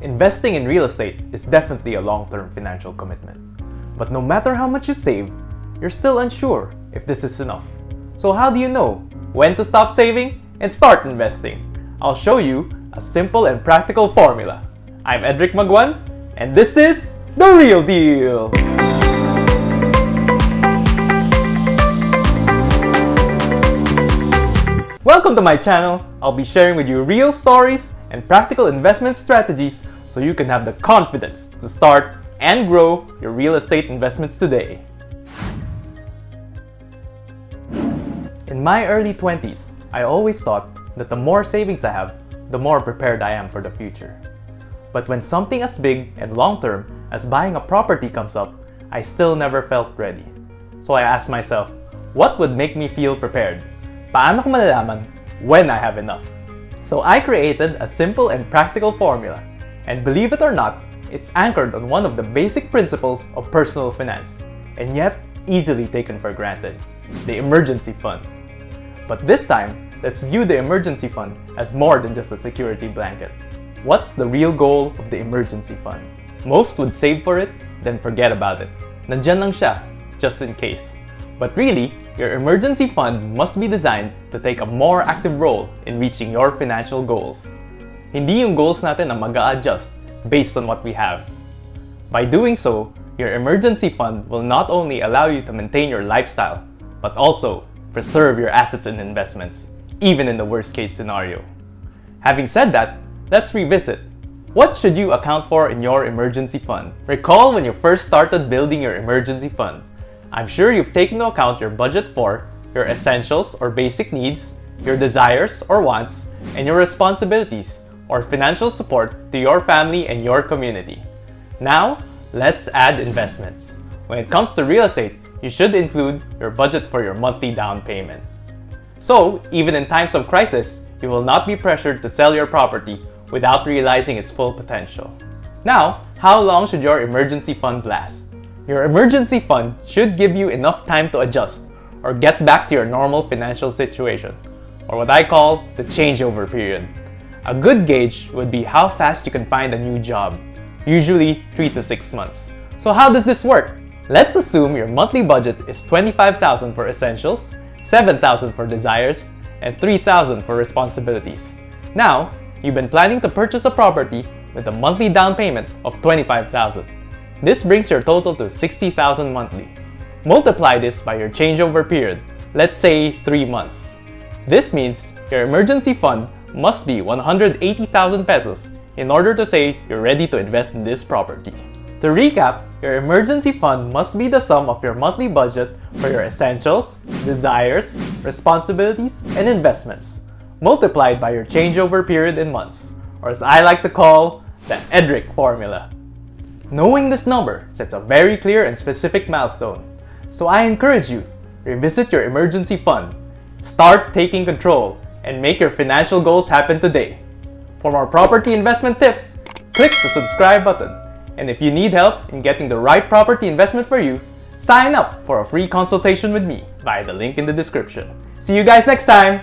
Investing in real estate is definitely a long term financial commitment. But no matter how much you save, you're still unsure if this is enough. So, how do you know when to stop saving and start investing? I'll show you a simple and practical formula. I'm Edric Maguan, and this is The Real Deal! Welcome to my channel. I'll be sharing with you real stories and practical investment strategies so you can have the confidence to start and grow your real estate investments today. In my early 20s, I always thought that the more savings I have, the more prepared I am for the future. But when something as big and long term as buying a property comes up, I still never felt ready. So I asked myself, what would make me feel prepared? Paano ko malalaman when I have enough? So I created a simple and practical formula. And believe it or not, it's anchored on one of the basic principles of personal finance, and yet easily taken for granted the emergency fund. But this time, let's view the emergency fund as more than just a security blanket. What's the real goal of the emergency fund? Most would save for it, then forget about it. Nandyan lang siya, just in case. But really, your emergency fund must be designed to take a more active role in reaching your financial goals. Hindi yung goals natin ang mag adjust based on what we have. By doing so, your emergency fund will not only allow you to maintain your lifestyle, but also preserve your assets and investments, even in the worst case scenario. Having said that, let's revisit. What should you account for in your emergency fund? Recall when you first started building your emergency fund. I'm sure you've taken into account your budget for your essentials or basic needs, your desires or wants, and your responsibilities or financial support to your family and your community. Now, let's add investments. When it comes to real estate, you should include your budget for your monthly down payment. So, even in times of crisis, you will not be pressured to sell your property without realizing its full potential. Now, how long should your emergency fund last? Your emergency fund should give you enough time to adjust or get back to your normal financial situation, or what I call the changeover period. A good gauge would be how fast you can find a new job, usually 3 to 6 months. So how does this work? Let's assume your monthly budget is 25,000 for essentials, 7,000 for desires, and 3,000 for responsibilities. Now, you've been planning to purchase a property with a monthly down payment of 25,000. This brings your total to 60,000 monthly. Multiply this by your changeover period, let's say 3 months. This means your emergency fund must be 180,000 pesos in order to say you're ready to invest in this property. To recap, your emergency fund must be the sum of your monthly budget for your essentials, desires, responsibilities, and investments, multiplied by your changeover period in months, or as I like to call, the EDRIC formula. Knowing this number sets a very clear and specific milestone, so I encourage you, revisit your emergency fund, start taking control, and make your financial goals happen today. For more property investment tips, click the subscribe button. And if you need help in getting the right property investment for you, sign up for a free consultation with me via the link in the description. See you guys next time!